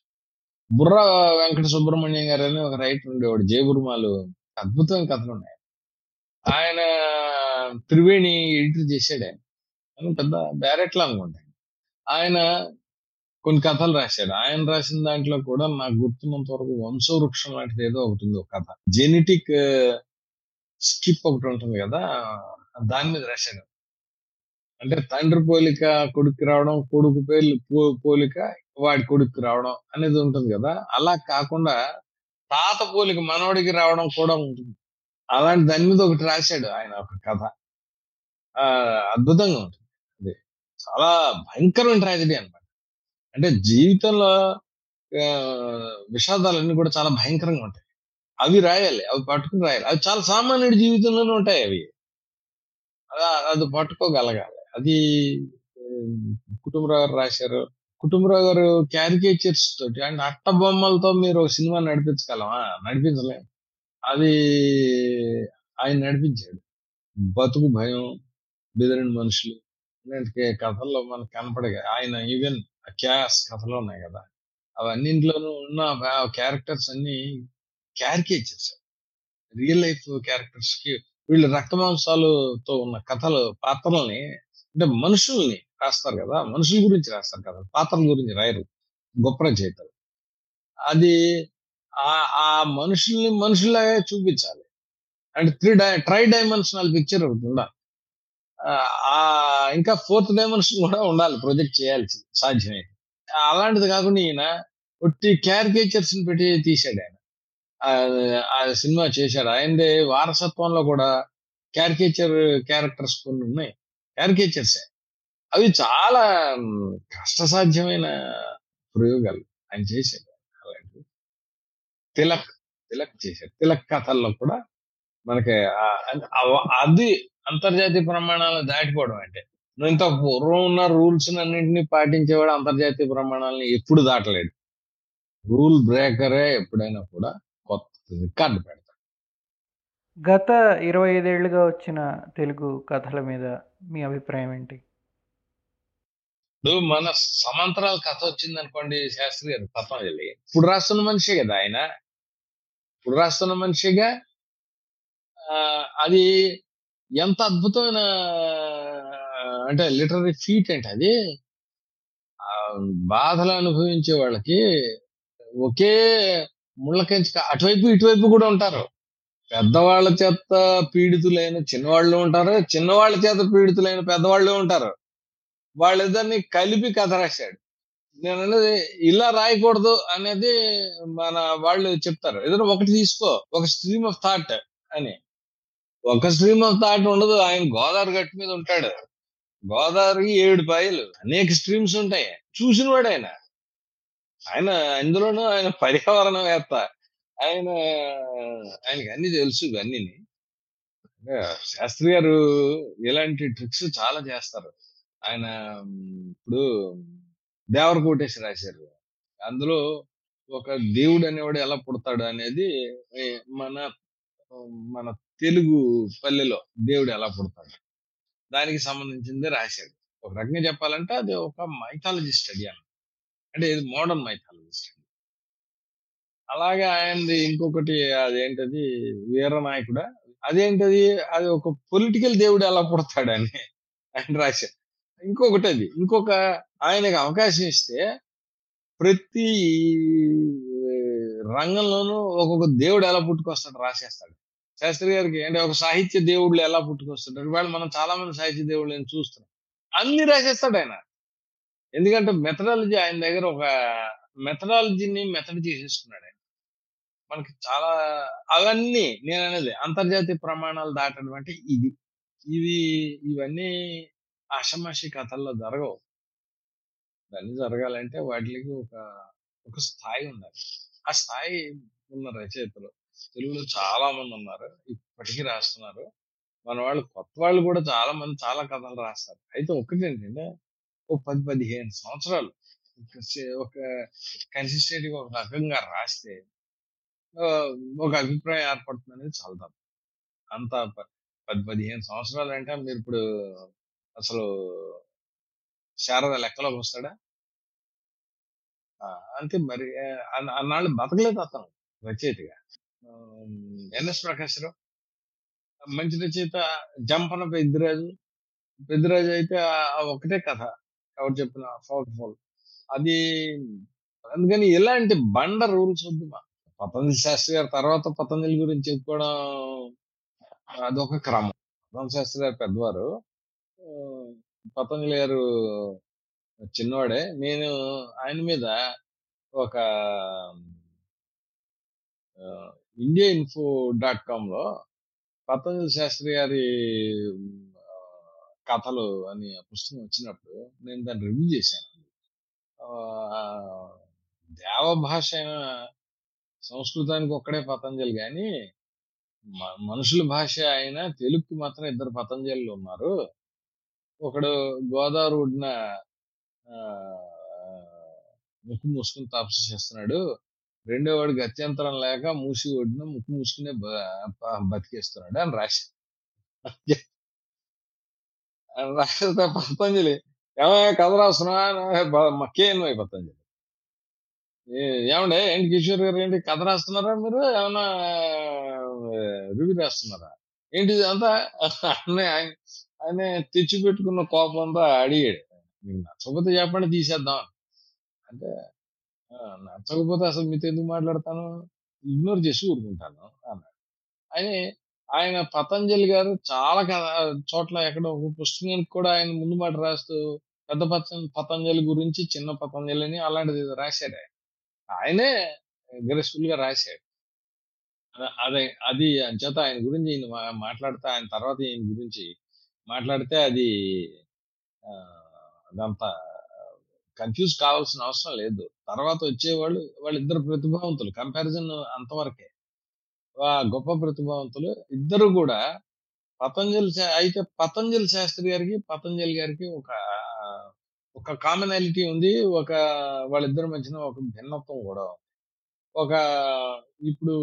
బుర్ర వెంకట సుబ్రహ్మణ్యం గారు అని ఒక రైటర్ ఉండేవాడు జయబుర్మాలు. అద్భుతమైన కథలు ఉన్నాయి. ఆయన త్రివేణి ఎడిటర్ చేశాడు ఆయన. పెద్ద బ్యారెట్లా అనుకుంటాను ఆయన కొన్ని కథలు రాశాడు. ఆయన రాసిన దాంట్లో కూడా నాకు గుర్తున్నంత వరకు వంశవృక్షం లాంటిది ఏదో ఒకటి ఉంది ఒక కథ. జెనెటిక్ స్కిప్ ఒకటి ఉంటుంది కదా దాని మీద రాశాడు. అంటే తండ్రి పోలిక కొడుకు రావడం కొడుకు పేర్లు పోలిక వాడి కొడుకు రావడం అనేది ఉంటుంది కదా. అలా కాకుండా తాత పోలిక మనవడికి రావడం కూడా ఉంటుంది. అలాంటి దాని మీద ఒకటి రాశాడు ఆయన ఒక కథ. ఆ అద్భుతంగా ఉంటుంది. అది చాలా భయంకరమైన ట్రాజడీ అనమాట అంటే జీవితంలో విషాదాలన్నీ కూడా చాలా భయంకరంగా ఉంటాయి. అవి రాయాలి అవి పట్టుకుని రాయాలి. అవి చాలా సామాన్యుడి జీవితంలోనే ఉంటాయి అవి. అలా అది పట్టుకోగలగాలి. అది కుటుంబరావు గారు రాశారు. కుటుంబరావు గారు క్యారికేచర్స్ తోటి అండ్ అట్ట బొమ్మలతో మీరు ఒక సినిమా నడిపించగలమా నడిపించలేము అది ఆయన నడిపించాడు. బతుకు భయం బెదిరిన మనుషులు. ఇలాంటి కథల్లో మనకు కనపడగా ఆయన ఈవెన్ క్యాస్ కథలు ఉన్నాయి కదా అవన్నింటిలోనూ ఉన్న క్యారెక్టర్స్ అన్ని క్యారికేచర్స్ రియల్ లైఫ్ క్యారెక్టర్స్కి వీళ్ళు రక్తమాంసాలతో ఉన్న కథలు పాత్రల్ని అంటే మనుషుల్ని రాస్తారు కదా! మనుషుల గురించి రాస్తారు కదా! పాత్రల గురించి రాయరు. గొప్ప రచయితలు. అది ఆ ఆ మనుషుల్ని మనుషులాగా చూపించాలి. అంటే three die try dimensional picture ఒకటి ఉండాలి. ఇంకా ఫోర్త్ డైమెన్షన్ కూడా ఉండాలి ప్రొజెక్ట్ చేయాల్సి సాధ్యమైంది అలాంటిది కాకుండా ఈయన ఒట్టి క్యారికేచర్స్ పెట్టి తీసాడు ఆయన. ఆ- సినిమా చేశాడు. ఆయనదే వారసత్వంలో కూడా క్యారికేచర్ క్యారెక్టర్స్ కొన్ని ఉన్నాయి. క్యారికేచర్స్. అవి చాలా కష్టసాధ్యమైన ప్రయోగాలు ఆయన చేశాడు అలాంటివి. తిలక్ తిలక్ చేశాడు. తిలక్ కథల్లో కూడా మనకి అది అంతర్జాతీయ ప్రమాణాలను దాటిపోవడం అంటే. ఇంత పూర్వం ఉన్న రూల్స్ అన్నింటినీ పాటించేవాడు అంతర్జాతీయ ప్రమాణాలను ఎప్పుడు దాటలేడు. రూల్ బ్రేకరే ఎప్పుడైనా కూడా కొత్త రికార్డు పెడతాడు. గత ఇరవై ఐదేళ్ళుగా వచ్చిన తెలుగు కథల మీద మీ అభిప్రాయం ఏంటి? ఇప్పుడు మన సమాంతరాల కథ వచ్చింది అనుకోండి శాస్త్రి గారు పతంజలి ఇప్పుడు రాస్తున్న మనిషే కదా ఆయన. ఇప్పుడు రాస్తున్న మనిషిగా ఆ, అది ఎంత అద్భుతమైన అంటే లిటరీ ఫీట్ అంటే అది. బాధలు అనుభవించే వాళ్ళకి ఒకే ముళ్ళకంచి అటువైపు ఇటువైపు కూడా ఉంటారు. పెద్దవాళ్ళ చేత పీడితులైన చిన్నవాళ్ళు ఉంటారు చిన్నవాళ్ళ చేత పీడితులైన పెద్దవాళ్ళు ఉంటారు. వాళ్ళిద్దరిని కలిపి కథ రాశాడు. నేను అనేది ఇలా రాయకూడదు అనేది మన వాళ్ళు చెప్తారు. ఏదైనా ఒకటి తీసుకో ఒక స్ట్రీమ్ ఆఫ్ థాట్ అని. ఒక స్ట్రీమ్ ఆఫ్ థాట్ ఉండదు. ఆయన గోదావరి గట్టు మీద ఉంటాడు. గోదావరికి ఏడు పాయలు అనేక స్ట్రీమ్స్ ఉంటాయి. చూసినవాడు ఆయన ఆయన అందులోనూ ఆయన పర్యావరణవేత్త ఆయన ఆయనకి అన్ని తెలుసు ఇవన్నీ శాస్త్రి గారు ఇలాంటి ట్రిక్స్ చాలా చేస్తారు. ఆయన ఇప్పుడు దేవర కోటేశ్వర రాశారు. అందులో ఒక దేవుడు అనేవాడు ఎలా పుడతాడు అనేది మన మన తెలుగు పల్లెలో దేవుడు ఎలా పుడతాడు? దానికి సంబంధించింది రాశాడు. ఒక రకంగా చెప్పాలంటే అది ఒక మైథాలజీ స్టడీ అన్న అంటే ఇది మోడర్న్ మైథాలజీ స్టడీ అలాగే ఆయనది ఇంకొకటి అదేంటది? వీరనాయకుడ అదేంటది? అది ఒక పొలిటికల్ దేవుడు ఎలా పుడతాడని ఆయన రాశారు ఇంకొకటి అది ఇంకొక ఆయనకు అవకాశం ఇస్తే ప్రతి రంగంలోనూ ఒక్కొక్క దేవుడు ఎలా పుట్టుకొస్తాడు రాసేస్తాడు. శాస్త్రి గారికి అంటే ఒక సాహిత్య దేవుళ్ళు ఎలా పుట్టుకొస్తుంటారు ఇవాళ మనం చాలా మంది సాహిత్య దేవుళ్ళని చూస్తున్నాం. అన్ని రాసేస్తాడు ఆయన. ఎందుకంటే మెథడాలజీ ఆయన దగ్గర ఒక మెథడాలజీని మెథడ్ చేసేసుకున్నాడు ఆయన. మనకి చాలా అవన్నీ నేను అనేది అంతర్జాతీయ ప్రమాణాలు దాటడం అంటే ఇది. ఇది ఇవన్నీ ఆషమాషి కథల్లో జరగవు. ఇవన్నీ జరగాలంటే వాటికి ఒక ఒక స్థాయి ఉండాలి. ఆ స్థాయి ఉన్న రచయితలు తెలుగులో చాలా మంది ఉన్నారు. ఇప్పటికీ రాస్తున్నారు. మన వాళ్ళు కొత్త వాళ్ళు కూడా చాలా మంది చాలా కథలు రాస్తారు. అయితే ఒకటి ఏంటంటే ఓ పది పదిహేను సంవత్సరాలు ఒక కన్సిస్టెంట్గా ఒక రకంగా రాస్తే ఒక అభిప్రాయం ఏర్పడుతుంది అనేది చాలా తప్పు. అంత పది పదిహేను సంవత్సరాలు అంటే మీరు ఇప్పుడు అసలు శారద లెక్కలోకి వస్తాడా? ఆ, అంతే మరి అన్న- అన్నాళ్ళు బతకలేదు అతను రచయితగా. ఎన్ఎస్ ప్రకాశ్రావు. మంచి రచయిత జంపన పెద్దిరాజు. పెద్దిరాజు అయితే ఒకటే కథ. ఎవరు చెప్పిన ఫౌల్ ఫౌల్ అది అందుకని ఇలాంటి బండ రూల్స్ వద్దు మా. పతంజలి శాస్త్రి గారి తర్వాత పతంజలి గురించి చెప్పుకోవడం అదొక క్రమం. పతంజలి శాస్త్రి గారు పెద్దవారు. పతంజలి గారు చిన్నవాడే. నేను ఆయన మీద ఒక ఇండియా ఇన్ఫో డాట్ కామ్లో పతంజలి శాస్త్రి గారి కథలు అని ఆ పుస్తకం వచ్చినప్పుడు నేను దాన్ని రివ్యూ చేశాను. దేవ భాష అయిన సంస్కృతానికి ఒక్కడే పతంజలి కానీ మ- మనుషుల భాష అయిన తెలుగుకి మాత్రం ఇద్దరు పతంజలిలు ఉన్నారు. ఒకడు గోదావరి ఒడిన ముక్కు మూసుకుని తపస్సు చేస్తున్నాడు. రెండో వాడు గత్యంతరం లేక మూసి ఒడిన ముక్కు మూసుకునే బతికేస్తున్నాడు అని రాసి. అని పతంజలి ఏమయ్యా కథ రాస్తున్నా కేఎన్వై పతంజలి. ఏమండే? ఏంటి కిషోర్ గారు ఏంటి కథ రాస్తున్నారా మీరు? ఏమన్నా రివ్యూ రాస్తున్నారా? ఏంటి అంతా ఆయన ఆయన తెచ్చి పెట్టుకున్న అడిగాడు. మీకు నచ్చకపోతే చెప్పండి తీసేద్దాం అంటే "ఆ, నచ్చకపోతే అసలు మీతో ఎందుకు మాట్లాడతాను? ఇగ్నోర్ చేసి ఊరుకుంటాను అన్నాడు. ఆయన ఆయన పతంజలి గారు చాలా కథ చోట్ల ఎక్కడో ఒక పుస్తకానికి కూడా ఆయన ముందు మాట రాస్తూ పెద్ద పతం పతంజలి గురించి చిన్న పతంజలి అని అలాంటిది ఏదో రాశాడు ఆయనే. గ్రేస్ఫుల్గా రాశాడు. అద- అదే అది అంచేత ఆయన గురించి ఈయన మా- మాట్లాడితే ఆయన తర్వాత ఈయన గురించి మాట్లాడితే అది అదంతా కన్ఫ్యూజ్ కావాల్సిన అవసరం లేదు. తర్వాత వచ్చేవాళ్ళు వాళ్ళిద్దరు ప్రతిభావంతులు. కంపారిజన్ అంతవరకే. గొప్ప ప్రతిభావంతులు ఇద్దరు కూడా పతంజలి అయితే పతంజలి శాస్త్రి గారికి, పతంజలి గారికి ఒక ఒక కామనాలిటీ ఉంది. ఒక వాళ్ళిద్దరి మధ్యన ఒక భిన్నత్వం కూడా ఒక ఇప్పుడు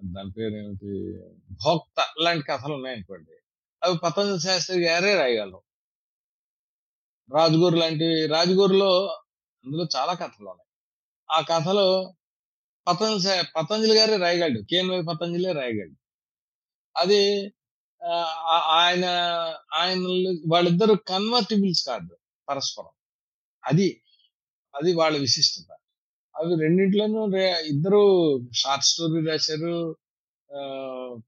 దాని పేరు ఏమిటి 'భోక్త' లాంటి కథలు ఉన్నాయనుకోండి. అవి పతంజలి శాస్త్రి గారే రాయగలరు. 'రాజుగారు' లాంటివి రాజగూరులో అందులో చాలా కథలు ఉన్నాయి ఆ కథలో పతంజలి పతంజలి గారే రాయగలడు. కేన్వై పతంజలి రాయగలడు. అది ఆయన ఆ ఆయన వాళ్ళిద్దరు కన్వర్టిబుల్స్ కాదు పరస్పరం. అది. అది వాళ్ళ విశిష్టత. అవి రెండింటిలోనూ ఇద్దరు షార్ట్ స్టోరీ రాశారు.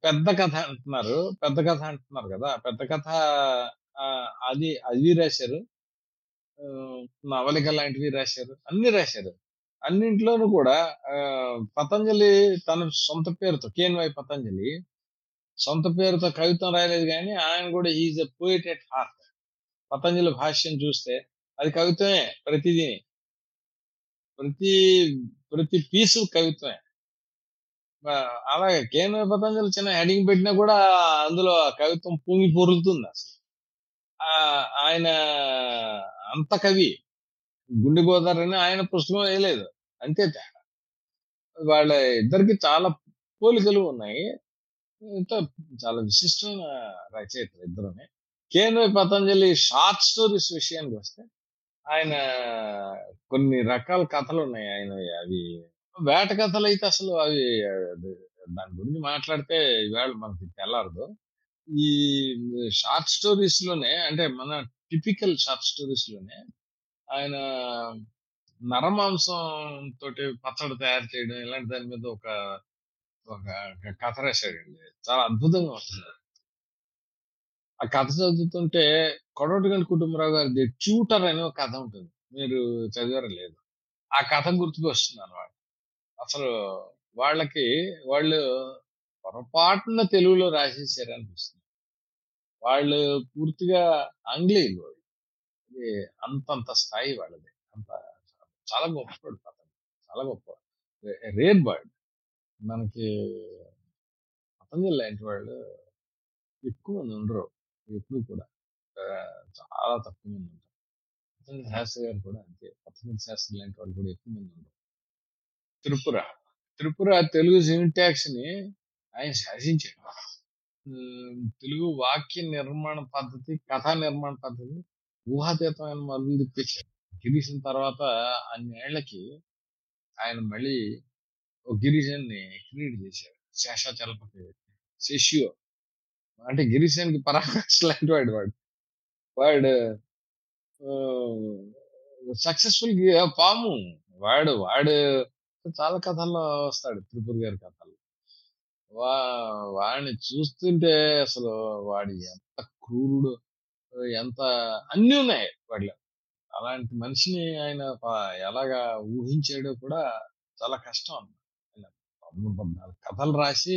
పెద్ద కథ అంటున్నారు. పెద్ద కథ అంటున్నారు కదా పెద్ద కథ అది అది రాశారు. నవలిక లాంటివి రాశారు. అన్ని రాశారు. అన్నింట్లోనూ కూడా పతంజలి తన సొంత పేరుతో కేన్వై పతంజలి' సొంత పేరుతో కవిత్వం రాయలేదు కానీ ఆయన కూడా is a a poet at heart. Patanjali భాష్యం చూస్తే అది కవిత్వమే ప్రతిదీ ప్రతి, ప్రతి పీసు కవిత్వమే. అలాగే కేంద్ర పతంజలి' చిన్న హెడింగ్ పెట్టినా కూడా అందులో కవిత్వం పొంగి పొరులుతుంది అసలు ఆయన అంత కవి. 'గుండె గోదావరి' ఆయన పుస్తకం వేయలేదు. అంతే తేడా. వాళ్ళ ఇద్దరికి చాలా పోలికలు ఉన్నాయి. ఇంత చాలా విశిష్టమైన రచయితలు ఇద్దరుని. కేంద్ర పతంజలి' షార్ట్ స్టోరీస్ విషయానికొస్తే ఆయన కొన్ని రకాల కథలు ఉన్నాయి ఆయన అవి వేట కథలు అయితే అసలు అవి దాని గురించి మాట్లాడితే ఈవేళ మనకి తెల్లారదు. ఈ షార్ట్ స్టోరీస్లోనే అంటే మన టిపికల్ షార్ట్ స్టోరీస్లోనే ఆయన నరమాంసం తోటి పచ్చడి తయారు చేయడం ఇలాంటి దాని మీద ఒక ఒక కథ రాశాడండి. చాలా అద్భుతంగా ఉంటుంది. ఆ కథ చదువుతుంటే కొడవటిగంటి కుటుంబరావు గారి 'ట్యూటర్' అనే ఒక కథ ఉంటుంది. మీరు చదివారా లేదు ఆ కథ గుర్తుకొస్తుందన్నమాట. అసలు వాళ్ళకి వాళ్ళు పొరపాటున తెలుగులో రాసేసారనిపిస్తుంది. వాళ్ళు పూర్తిగా ఆంగ్లేయులు. అది అంతంత స్థాయి వాళ్ళది. అంత చాలా గొప్పవాడు పతంజలి. చాలా గొప్ప రే రేర్ బర్డ్. మనకి పతంజలి లాంటి వాళ్ళు ఎక్కువ మంది ఉండరు. ఎప్పుడు కూడా. చాలా తక్కువ మంది ఉంటారు. పతంజలి శాస్త్రి గారు కూడా అంతే. పతంజలి శాస్త్రి లాంటి వాళ్ళు కూడా ఎక్కువ మంది ఉండరు. 'త్రిపుర'. 'త్రిపుర' తెలుగు సింటాక్స్‌ని ఆయన శాసించాడు. తెలుగు వాక్య నిర్మాణ పద్ధతి, కథా నిర్మాణ పద్ధతి ఊహాతీతమైన మలుపులు తెప్పించాడు గిరీశన్ తర్వాత అన్నేళ్ళకి ఆయన మళ్ళీ ఒక గిరిజన్ని క్రియేట్ చేశాడు. శేషాచలపతి శిష్యు అంటే గిరీశానికి పరాకాష్ట లాంటి వాడు వాడు. వాడు సక్సెస్‌ఫుల్ గి పాము. వాడు వాడు చాలా కథల్లో వస్తాడు 'త్రిపుర' గారి కథలు వా వాడిని చూస్తుంటే అసలు వాడి ఎంత క్రూరుడు ఎంత అన్నీ ఉన్నాయి వాడిలో. అలాంటి మనిషిని ఆయన ఎలాగా ఊహించాడో కూడా చాలా కష్టం అన్నమాట. కథలు రాసి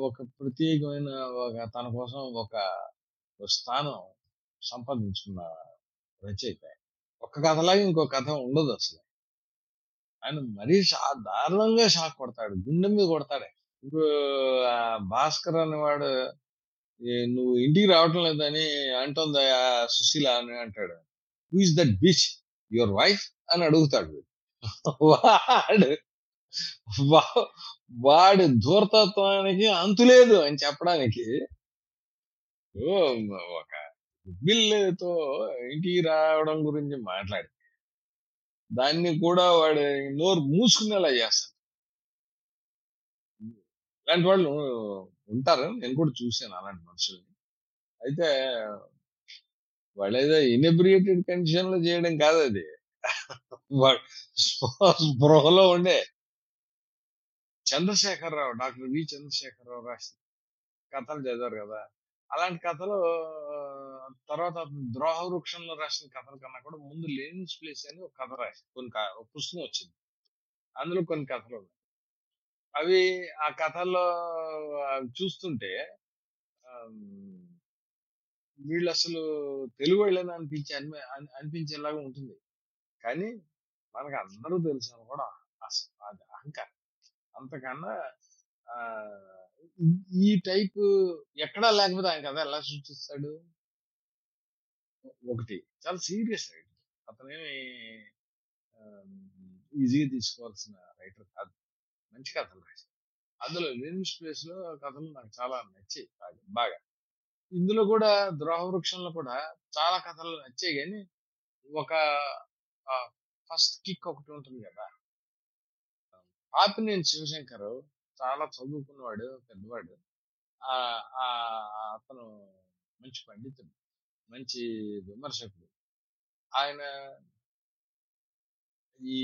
ఒక ప్రత్యేకమైన ఒక తన కోసం ఒక స్థానం సంపాదించుకున్న రచయిత ఒక ఒక్క కథలాగా ఇంకో కథ ఉండదు అసలు ఆయన మరీ దారుణంగా షాక్ కొడతాడు. గుండె మీద కొడతాడు. ఇప్పుడు 'భాస్కర్' అనేవాడు "ఏ నువ్వు ఇంటికి రావటం లేదని అంటుంది సుశీల" అని అంటాడు. "Who is that bitch? Your wife?" అని అడుగుతాడు *laughs* వాడు వాడి ధూర్తత్వానికి అంతులేదు అని చెప్పడానికి ఒక బిల్లుతో ఇంటికి రావడం గురించి మాట్లాడి దాన్ని కూడా వాడు నోరు మూసుకునేలా చేస్తాడు. ఇలాంటి వాళ్ళు ఉంటారు. నేను కూడా చూసాను అలాంటి మనుషుల్ని. అయితే వాళ్ళేదో కండిషన్లో చేయడం కాదు అది స్పృహలో ఉండే 'చంద్రశేఖరరావు' డాక్టర్ వి. చంద్రశేఖరరావు రాసిన కథలు చదివారు కదా అలాంటి కథలు తర్వాత 'ద్రోహ వృక్షంలో' రాసిన కథల కన్నా కూడా ముందు 'లెనిన్స్ ప్లేస్' అని ఒక కథ రాసి కొన్ని పుస్తకం వచ్చింది. అందులో కొన్ని కథలున్నాయి. అవి ఆ కథల్లో అవి చూస్తుంటే ఆహ్, వీళ్ళసలు తెలుగోళ్ళేనా అనిపించే అనిమి అని అనిపించేలాగా ఉంటుంది. కానీ మనకు అందరూ తెలుసని కూడా అసలు అది అహంకారం. అంతకన్నా ఆ ఈ టైప్ ఎక్కడా లేకపోతే ఆయన కథ ఎలా సృష్టిస్తాడు? ఒకటి చాలా సీరియస్ రైటర్. అతనేమి ఈజీగా తీసుకోవాల్సిన రైటర్ కాదు. మంచి కథలు రాశారు. అందులో లిమిస్ ప్లేస్లో కథలు నాకు చాలా నచ్చాయి బాగా బాగా. ఇందులో కూడా 'ద్రోహవృక్షంలో' కూడా చాలా కథలు నచ్చాయి కానీ ఒక ఫస్ట్ కిక్ ఒకటి ఉంటుంది కదా పాపినేని శివశంకర్ చాలా చదువుకున్నవాడు, పెద్దవాడు. ఆ అతను మంచి పండితుడు. మంచి విమర్శకుడు. ఆయన ఈ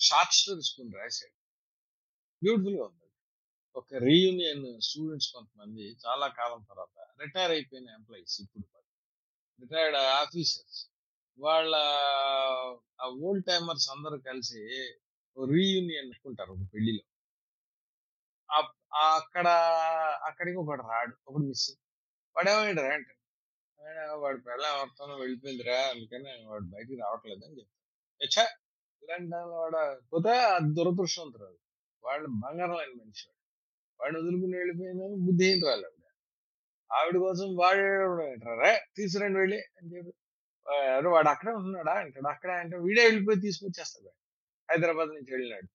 షార్ట్ స్టోరీస్ కొన్ని రాశాడు. బ్యూటిఫుల్‌గా ఉంది. ఒక రీయూనియన్ స్టూడెంట్స్ కొంతమంది చాలా కాలం తర్వాత రిటైర్ అయిపోయిన ఎంప్లాయీస్ ఇప్పుడు రిటైర్డ్ ఆఫీసర్స్. వాళ్ళ ఆ ఓల్డ్ టైమర్స్ అందరూ కలిసి రీయూనియన్ అనుకుంటారు ఒక పెళ్ళిలో. అక్కడ అక్కడికి ఒకడు రాడు. ఒకడు మిస్సింగ్. వాడేమయ్యాడురా అంటాడు. అంటే వాడు పెళ్ళాం ఎవరితోనో వెళ్ళిపోయిందిరా. అందుకని వాడు బయటికి రావట్లేదు అని చెప్తాను ఛ! ఇలాంటి దానిలో వాడు పోతే అది వాళ్ళు వాడు బంగారం లేని మనిషి వాడు. వాడిని వదులుకుని వెళ్ళిపోయిందని బుద్ధిహీనురాలు ఆవిడ. ఆవిడ కోసం వాడు రే తీసుకురండి వెళ్ళి అని చెప్పి వాడు అక్కడే ఉంటున్నాడా అంటాడు. అక్కడే అంటే వీడే వెళ్ళిపోయి తీసుకొచ్చేస్తాడు. హైదరాబాద్ నుంచి వెళ్ళినాడు.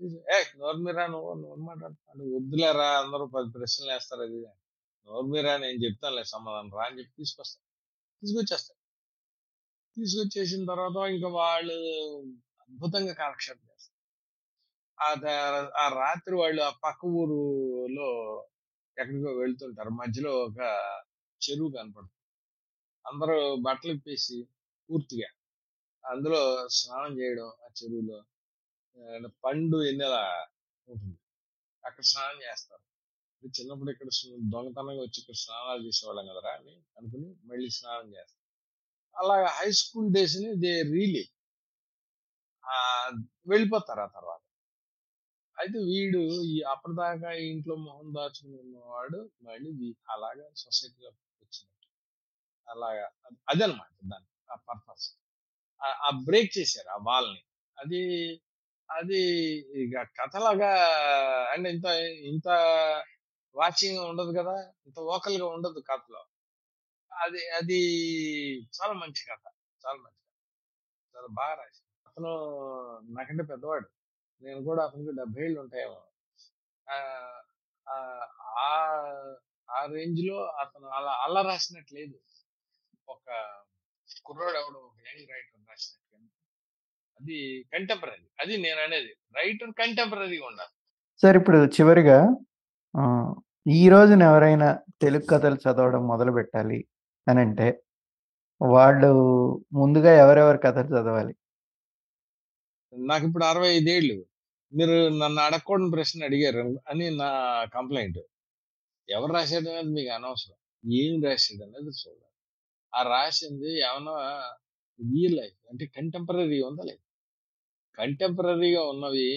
ఏ "ఏయ్! నోరు మీరా నువ్వు నువ్వు మాట్లాడుతున్నాడు. వద్దులేరా అందరూ పది ప్రశ్నలు వేస్తారు అది ఇది నోరు మీరా నేను చెప్తానులే సమాధానం రా అని చెప్పి తీసుకొస్తాను తీసుకొచ్చేస్తాను తీసుకొచ్చేసిన తర్వాత ఇంక వాళ్ళు అద్భుతంగా కాలక్షేపం చేస్తారు. ఆ ఆ రాత్రి వాళ్ళు ఆ పక్క ఊరులో ఎక్కడికో వెళ్తుంటారు. మధ్యలో ఒక చెరువు కనపడుతుంది. అందరూ బట్టలు ఇప్పేసి పూర్తిగా అందులో స్నానం చేయడం ఆ చెరువులో. పండు ఎన్నెల ఉంటుంది. అక్కడ స్నానం చేస్తారు. చిన్నప్పుడు ఇక్కడ దొంగతనంగా వచ్చి ఇక్కడ స్నానాలు చేసేవాళ్ళం కదరా అని అనుకుని మళ్ళీ స్నానం చేస్తారు. అలాగా హై స్కూల్ డేస్‌ని దే రీలీ వెళ్ళిపోతారు ఆ తర్వాత. అయితే వీడు ఈ అప్పటిదాకా ఇంట్లో మొహం దాచుకుని ఉన్నవాడు మళ్ళీ అలాగా సొసైటీలో వచ్చినట్టు. అలాగా అదనమాట దాని ఆ పర్పస్. ఆ ఆ బ్రేక్ చేశారు ఆ వాల్‌ని. అది అది ఇక కథలాగా అంటే ఇంత ఇంత వాచింగ్ ఉండదు కదా! ఇంత వోకల్‌గా ఉండదు కథలో. అది అది చాలా మంచి కథ. చాలా మంచి కథ. చాలా బాగా రాసి అతను నాకంటే పెద్దవాడు. నేను కూడా అతనికి 70 ఏళ్ళు ఉంటాయేమో. ఆ ఆ ఆ రేంజ్‌లో అతను అలా అలా రాసినట్టు లేదు. ఒక కుర్రోడు ఎవడో ఒక యంగ్ రైటర్ రాసినట్టు అది కంటెంపరరీ. అది నేననేది. రైటర్ కంటెంపరరీగా ఉండాలి. సార్ ఇప్పుడు చివరిగా ఈ రోజున ఎవరైనా తెలుగు కథలు చదవడం మొదలుపెట్టాలి అనంటే, వాళ్ళు ముందుగా ఎవరెవరి కథలు చదవాలి? నాకిప్పుడు 65 ఏళ్ళు. మీరు నన్ను అడగకూడని ప్రశ్న అడిగారు అని నా కంప్లెయింట్. ఎవరు రాసాడనేది మీకు అనవసరం. ఏం రాసాడనేది చూడాలి. ఆ రాసింది ఏమన్నా రియల్ లైఫ్ అంటే కంటెంపరరీ ఉందా లేదా? కంటెంపరరీగా ఉన్నవి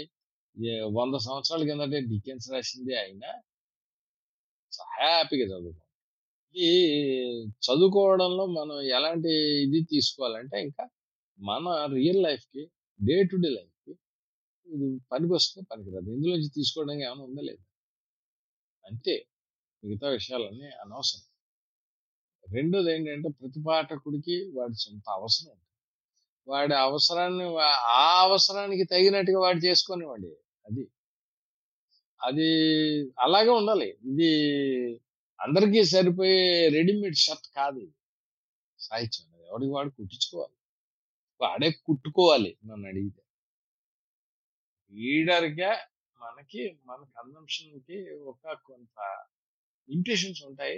వంద సంవత్సరాల కిందటే డికెన్స్ రాసింది అయినా హ్యాపీగా చదువుకోండి ఈ చదువుకోవడంలో మనం ఎలాంటి ఇది తీసుకోవాలంటే ఇంకా మన రియల్ లైఫ్‌కి డే టు డే లైఫ్‌కి ఇది పనికొస్తే పనికిరాదు. ఇందులోంచి తీసుకోవడానికి ఏమైనా ఉందా లేదా? అంతే. మిగతా విషయాలన్నీ అనవసరం. రెండోదేంటంటే ప్రతి పాఠకుడికి వాడి సొంత అవసరం ఉంటుంది. వాడి అవసరాన్ని ఆ అవసరానికి తగినట్టుగా వాడు చేసుకునేవాడి. అది. అది అలాగే ఉండాలి. ఇది అందరికీ సరిపోయే రెడీమేడ్ షర్ట్ కాదు సాహిత్యం అనేది. ఎవడికి వాడు కుట్టించుకోవాలి. వాడే కుట్టుకోవాలి నన్నడిగితే. లీడర్గా మనకి మన కన్జంప్షన్‌కి ఒక కొంత లిమిటేషన్స్ ఉంటాయి.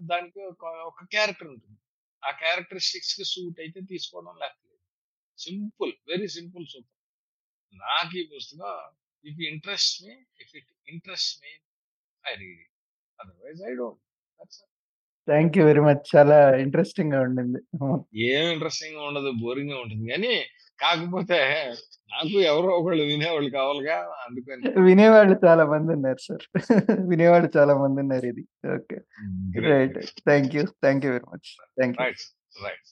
దానికి ఒక ఒక క్యారెక్టర్ ఉంటుంది. ఆ క్యారెక్టరిస్టిక్స్‌కి సూట్ అయితే తీసుకోవడం లేకపోతే లేదు. సింపుల్. Very simple super. నాకు ఈ పుస్తకం if interests me if it interests me I read. Otherwise I don't. Thank you very much. చాలా ఇంట్రెస్టింగ్‌గా ఉండింది. ఏం ఇంట్రెస్టింగ్‌గా ఉండదు. బోరింగ్‌గా ఉంటుంది గానీ, కాకపోతే నాకు ఎవరో ఒకళ్ళు వినేవాళ్ళు కావాలిగా అందుకని. వినేవాళ్ళు చాలా మందున్నారు సార్. వినేవాళ్ళు చాలా మందున్నారు ఇది. Okay. Great. Right. Thank you. Thank you very much. Thank you. Right. Right.